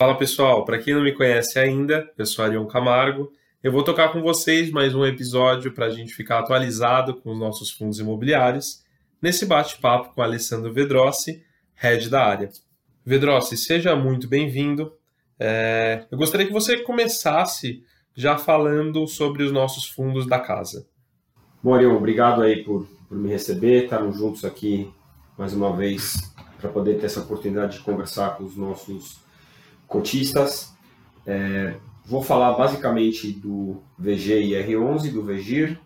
Fala pessoal, para quem não me conhece ainda, eu sou Arion Camargo. Eu vou tocar com vocês mais um episódio para a gente ficar atualizado com os nossos fundos imobiliários, nesse bate-papo com Alessandro Vedrossi, head da área. Vedrossi, seja muito bem-vindo. É... eu gostaria que você começasse já falando sobre os nossos fundos da casa. Bom, Arion, obrigado aí por, por me receber, estarmos juntos aqui mais uma vez para poder ter essa oportunidade de conversar com os nossos cotistas. É, vou falar basicamente do VGIR11, do VGIR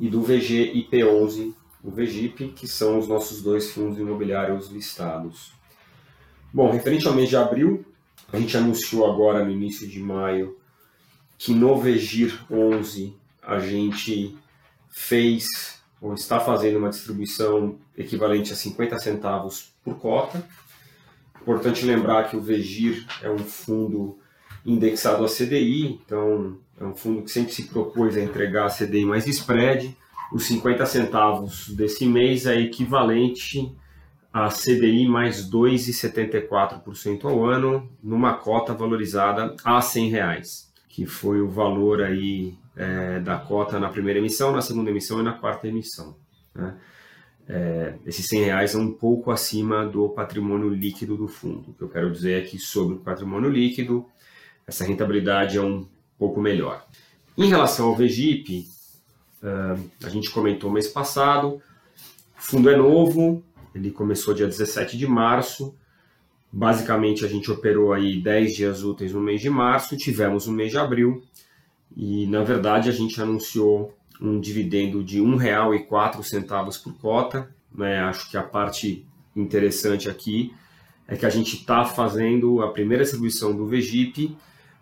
e do VGIP11, o VGIP, que são os nossos dois fundos imobiliários listados. Bom, referente ao mês de abril, a gente anunciou agora no início de maio que no VGIR 11 a gente fez ou está fazendo uma distribuição equivalente a 50 centavos por cota Importante lembrar que o VEGIR é um fundo indexado a CDI, então é um fundo que sempre se propôs a entregar a CDI mais spread. Os 50 centavos desse mês é equivalente a CDI mais 2,74% ao ano, numa cota valorizada a 100 reais, que foi o valor aí é, da cota na primeira emissão, na segunda emissão e na quarta emissão. Né? É, esses 100 reais é um pouco acima do patrimônio líquido do fundo. O que eu quero dizer é que sobre o patrimônio líquido, essa rentabilidade é um pouco melhor. Em relação ao VGIP, uh, a gente comentou mês passado, o fundo é novo, ele começou dia 17 de março, basicamente a gente operou aí 10 dias úteis no mês de março, tivemos o mês de abril, e na verdade a gente anunciou um dividendo de R$ 1,04 por cota. Né? Acho que a parte interessante aqui é que a gente está fazendo a primeira distribuição do VGIP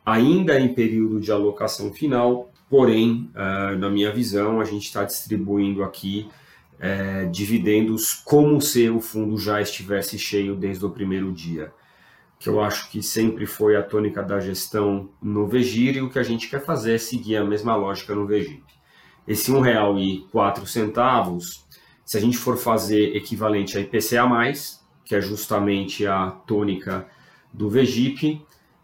ainda em período de alocação final, porém, uh, na minha visão, a gente está distribuindo aqui uh, dividendos como se o fundo já estivesse cheio desde o primeiro dia, que eu acho que sempre foi a tônica da gestão no VGIR e o que a gente quer fazer é seguir a mesma lógica no VGIP esse R$ 1,04, se a gente for fazer equivalente a IPCA+, que é justamente a tônica do VGIP,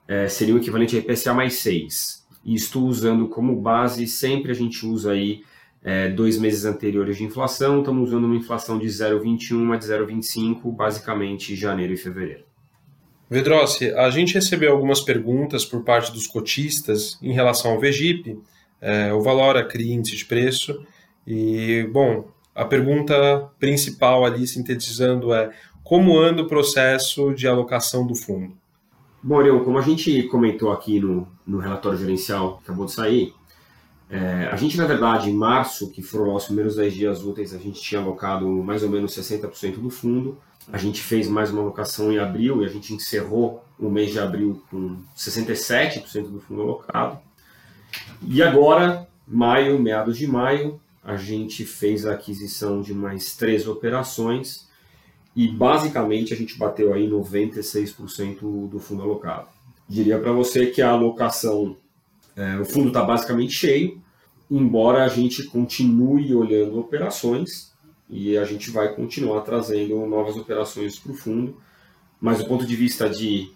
é, seria o equivalente a IPCA mais 6. Isto usando como base, sempre a gente usa aí é, dois meses anteriores de inflação, estamos usando uma inflação de 0,21 a de 0,25, basicamente janeiro e fevereiro. Vedrossi, a gente recebeu algumas perguntas por parte dos cotistas em relação ao VGIP, é, o valor, a CRI, índice de preço. E, bom, a pergunta principal ali, sintetizando, é como anda o processo de alocação do fundo? Bom, Leon, como a gente comentou aqui no, no relatório gerencial que acabou de sair, é, a gente, na verdade, em março, que foram os primeiros 10 dias úteis, a gente tinha alocado mais ou menos 60% do fundo. A gente fez mais uma alocação em abril e a gente encerrou o mês de abril com 67% do fundo alocado. E agora, maio, meados de maio, a gente fez a aquisição de mais três operações e basicamente a gente bateu aí 96% do fundo alocado. Diria para você que a alocação, é, o fundo está basicamente cheio, embora a gente continue olhando operações e a gente vai continuar trazendo novas operações para o fundo, mas do ponto de vista de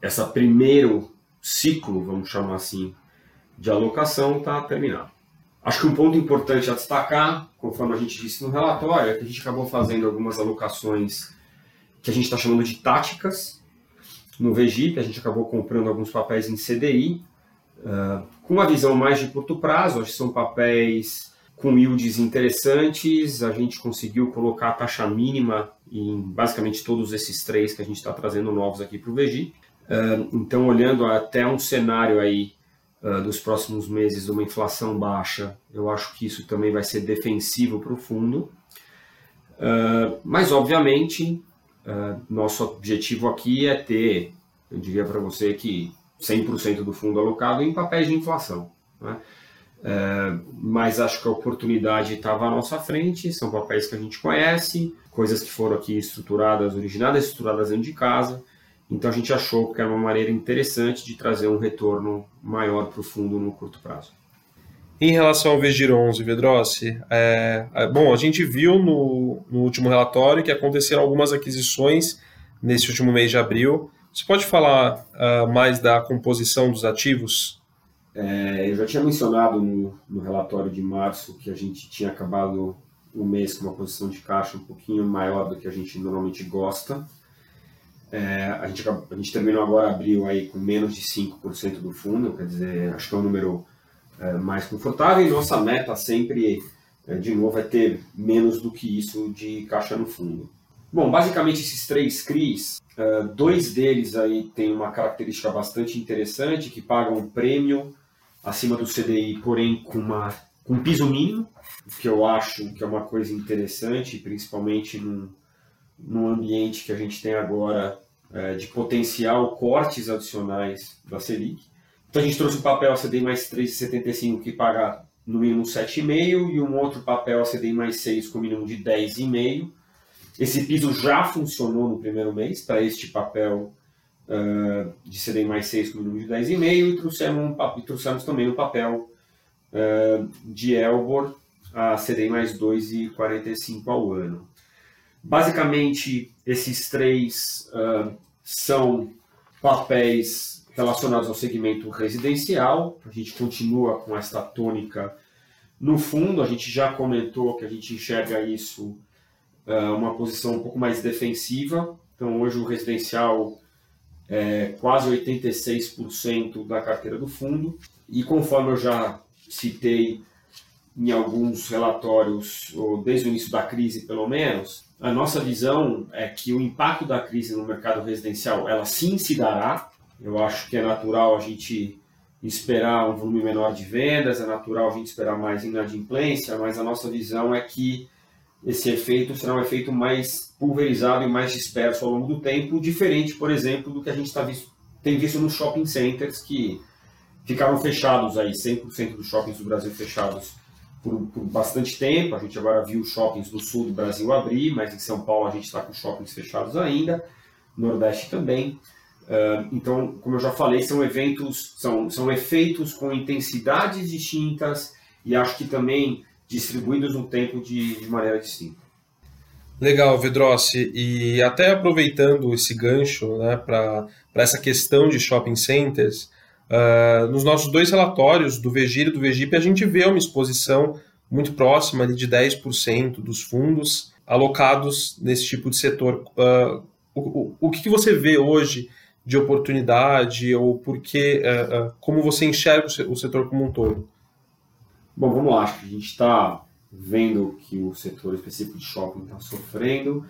essa primeiro ciclo, vamos chamar assim, de alocação está terminado. Acho que um ponto importante a destacar, conforme a gente disse no relatório, é que a gente acabou fazendo algumas alocações que a gente está chamando de táticas. No VGIP, a gente acabou comprando alguns papéis em CDI, uh, com uma visão mais de curto prazo, acho que são papéis com yields interessantes, a gente conseguiu colocar a taxa mínima em basicamente todos esses três que a gente está trazendo novos aqui para o VGIP. Uh, então, olhando até um cenário aí uh, dos próximos meses uma inflação baixa, eu acho que isso também vai ser defensivo para o fundo. Uh, mas, obviamente, uh, nosso objetivo aqui é ter, eu diria para você que 100% do fundo alocado em papéis de inflação. Né? Uh, mas acho que a oportunidade estava à nossa frente, são papéis que a gente conhece, coisas que foram aqui estruturadas, originadas, estruturadas dentro de casa, então a gente achou que era uma maneira interessante de trazer um retorno maior para o fundo no curto prazo. Em relação ao Vegir 11, Vedrossi, é, é, bom, a gente viu no, no, último relatório que aconteceram algumas aquisições nesse último mês de abril, Você pode falar uh, mais da composição dos ativos? É, eu já tinha mencionado no, no, relatório de março que a gente tinha acabado o mês com uma posição de caixa um pouquinho maior do que a gente normalmente gosta. É, a, gente, a gente terminou agora abril aí com menos de 5% do fundo, quer dizer, acho que é um número é, mais confortável e nossa meta sempre, é, de novo, é ter menos do que isso de caixa no fundo. Bom, basicamente esses três CRIs, uh, dois deles aí têm uma característica bastante interessante, que pagam um prêmio acima do CDI, porém com, uma, com um piso mínimo, que eu acho que é uma coisa interessante, principalmente num, num ambiente que a gente tem agora uh, de potencial cortes adicionais da Selic. Então a gente trouxe um papel CDI mais 3,75 que paga no mínimo 7,5 e um outro papel CDI mais 6 com mínimo de 10,5 esse piso já funcionou no primeiro mês para este papel uh, de CDI mais 6 com número de 10,5 e trouxemos, um, e trouxemos também o papel uh, de Elbor a CDI mais 2,45 ao ano. Basicamente, esses três uh, são papéis relacionados ao segmento residencial. A gente continua com esta tônica no fundo. A gente já comentou que a gente enxerga isso uma posição um pouco mais defensiva. Então, hoje o residencial é quase 86% da carteira do fundo. E conforme eu já citei em alguns relatórios, ou desde o início da crise pelo menos, a nossa visão é que o impacto da crise no mercado residencial, ela sim se dará. Eu acho que é natural a gente esperar um volume menor de vendas, é natural a gente esperar mais inadimplência, mas a nossa visão é que esse efeito será um efeito mais pulverizado e mais disperso ao longo do tempo, diferente, por exemplo, do que a gente tá visto, tem visto nos shopping centers que ficaram fechados aí, 100% dos shoppings do Brasil fechados por, por, bastante tempo. A gente agora viu shoppings do sul do Brasil abrir, mas em São Paulo a gente está com shoppings fechados ainda, Nordeste também. Uh, então, como eu já falei, são eventos, são, são efeitos com intensidades distintas e acho que também distribuídos no tempo de, de maneira distinta. Legal, Vedrossi. E até aproveitando esse gancho né, para essa questão de shopping centers, uh, nos nossos dois relatórios, do VEGIR e do VEGIP, a gente vê uma exposição muito próxima ali, de 10% dos fundos alocados nesse tipo de setor. Uh, o, o, que, que você vê hoje de oportunidade ou porque, uh, como você enxerga o setor como um todo? Bom, vamos lá. Acho que a gente está vendo que o setor específico de shopping está sofrendo.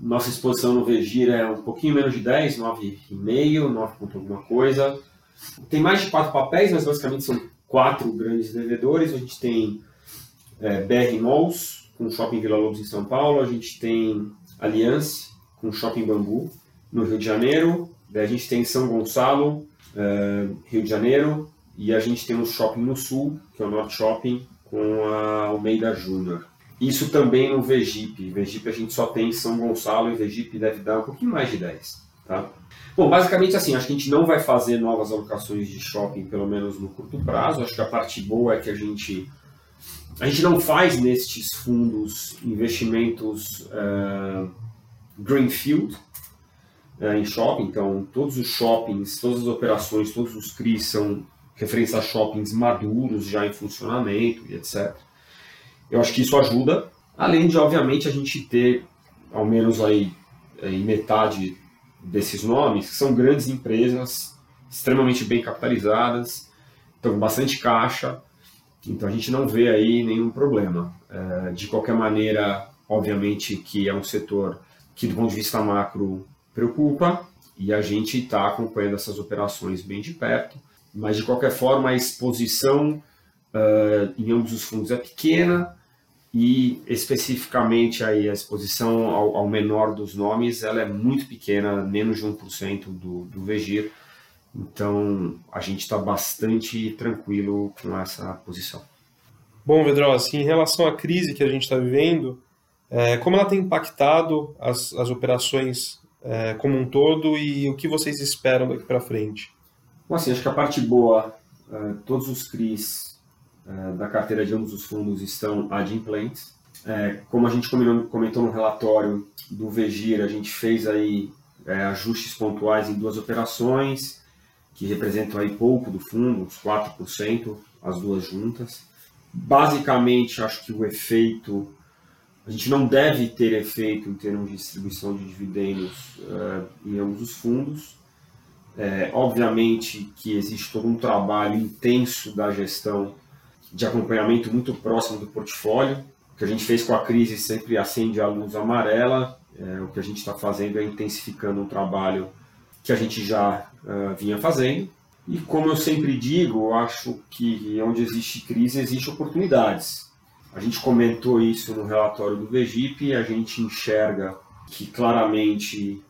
Nossa exposição no Vegir é um pouquinho menos de 10, 9,5, 9 ponto alguma coisa. Tem mais de quatro papéis, mas basicamente são quatro grandes devedores. A gente tem é, BR Malls, com Shopping Vila Lobos em São Paulo. A gente tem Aliança, com Shopping Bambu, no Rio de Janeiro. A gente tem São Gonçalo, é, Rio de Janeiro. E a gente tem um shopping no sul, que é o Norte Shopping, com a Almeida Júnior. Isso também no Vegip. Vegip a gente só tem São Gonçalo e Vegip deve dar um pouquinho mais de 10. Tá? Bom, basicamente assim, acho que a gente não vai fazer novas alocações de shopping, pelo menos no curto prazo. Acho que a parte boa é que a gente a gente não faz nestes fundos investimentos uh, greenfield uh, em shopping, então todos os shoppings, todas as operações, todos os CRIs são referência a shoppings maduros já em funcionamento e etc. Eu acho que isso ajuda, além de, obviamente, a gente ter, ao menos aí, em metade desses nomes, que são grandes empresas, extremamente bem capitalizadas, estão com bastante caixa, então a gente não vê aí nenhum problema. É, de qualquer maneira, obviamente que é um setor que, do ponto de vista macro, preocupa, e a gente está acompanhando essas operações bem de perto. Mas, de qualquer forma, a exposição uh, em ambos os fundos é pequena e, especificamente, aí, a exposição ao, ao, menor dos nomes ela é muito pequena, menos de 1% do, do VGIR. Então, a gente está bastante tranquilo com essa posição. Bom, Vedrossi, em relação à crise que a gente está vivendo, é, como ela tem impactado as, as operações é, como um todo e o que vocês esperam daqui para frente? Bom, assim, acho que a parte boa, uh, todos os CRIs da carteira de ambos os fundos estão adimplentes. É, como a gente comentou, no relatório do VEGIR, a gente fez aí é, ajustes pontuais em duas operações, que representam aí pouco do fundo, uns 4%, as duas juntas. Basicamente, acho que o efeito, a gente não deve ter efeito em termos de distribuição de dividendos uh, em ambos os fundos. É, obviamente que existe todo um trabalho intenso da gestão de acompanhamento muito próximo do portfólio. O que a gente fez com a crise sempre acende a luz amarela. É, o que a gente está fazendo é intensificando um trabalho que a gente já uh, vinha fazendo. E como eu sempre digo, eu acho que onde existe crise, existe oportunidades. A gente comentou isso no relatório do VGIP a gente enxerga que claramente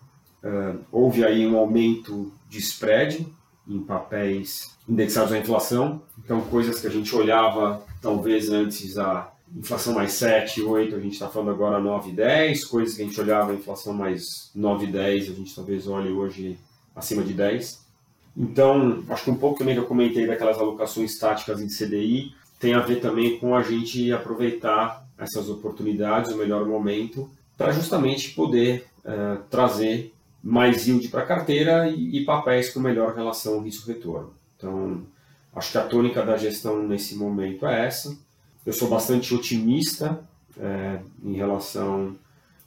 uh, houve aí um aumento de spread em papéis indexados à inflação. Então, coisas que a gente olhava talvez antes a inflação mais 7, 8, a gente está falando agora 9, 10. Coisas que a gente olhava a inflação mais 9, 10, a gente talvez olhe hoje acima de 10. Então, acho que um pouco também que eu comentei daquelas alocações táticas em CDI tem a ver também com a gente aproveitar essas oportunidades, o melhor momento, para justamente poder uh, trazer mais yield para a carteira e, e, papéis com melhor relação risco-retorno. Então, acho que a tônica da gestão nesse momento é essa. Eu sou bastante otimista é, em relação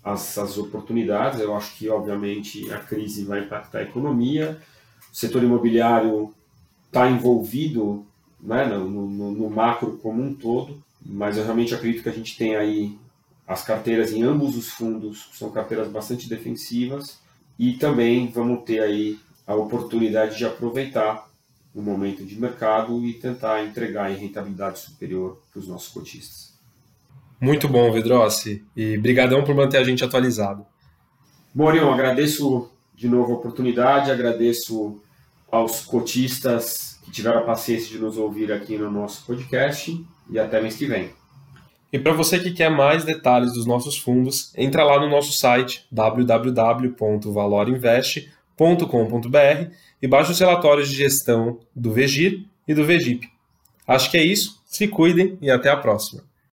às, às oportunidades. Eu acho que, obviamente, a crise vai impactar a economia. O setor imobiliário está envolvido né, no, no, no, macro como um todo, mas eu realmente acredito que a gente tem aí as carteiras em ambos os fundos, são carteiras bastante defensivas, e também vamos ter aí a oportunidade de aproveitar no momento de mercado e tentar entregar em rentabilidade superior para os nossos cotistas. Muito bom, Vedrossi, e brigadão por manter a gente atualizado. Bom, agradeço de novo a oportunidade, agradeço aos cotistas que tiveram a paciência de nos ouvir aqui no nosso podcast e até mês que vem. E para você que quer mais detalhes dos nossos fundos, entra lá no nosso site www.valorinvest.com.br e baixe os relatórios de gestão do VEGIR e do VEGIP. Acho que é isso, se cuidem e até a próxima.